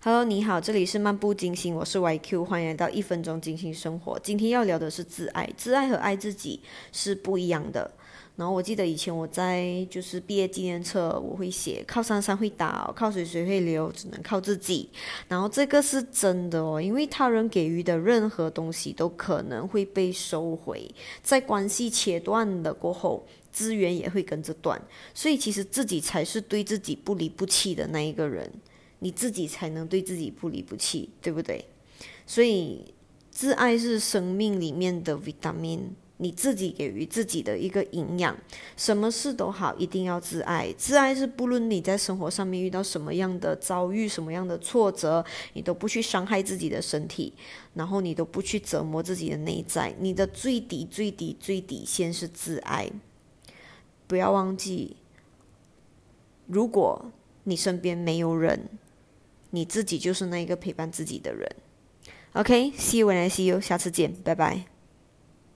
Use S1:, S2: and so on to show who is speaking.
S1: Hello，你好，这里是漫步金星，我是 YQ，欢迎来到一分钟金星生活。今天要聊的是自爱，自爱和爱自己是不一样的。然后我记得以前我在就是毕业纪念册，我会写靠山山会倒，靠水水会流，只能靠自己。然后这个是真的哦，因为他人给予的任何东西都可能会被收回，在关系切断的过后，资源也会跟着断。所以其实自己才是对自己不离不弃的那一个人。你自己才能对自己不离不弃，对不对？所以，自爱是生命里面的 vitamin，你自己给予自己的一个营养。什么事都好，一定要自爱。自爱是不论你在生活上面遇到什么样的遭遇、什么样的挫折，你都不去伤害自己的身体，然后你都不去折磨自己的内在。你的最底、最底、最底线是自爱。不要忘记，如果你身边没有人。你自己就是那一个陪伴自己的人。OK，see you when I see you，下次见，拜拜。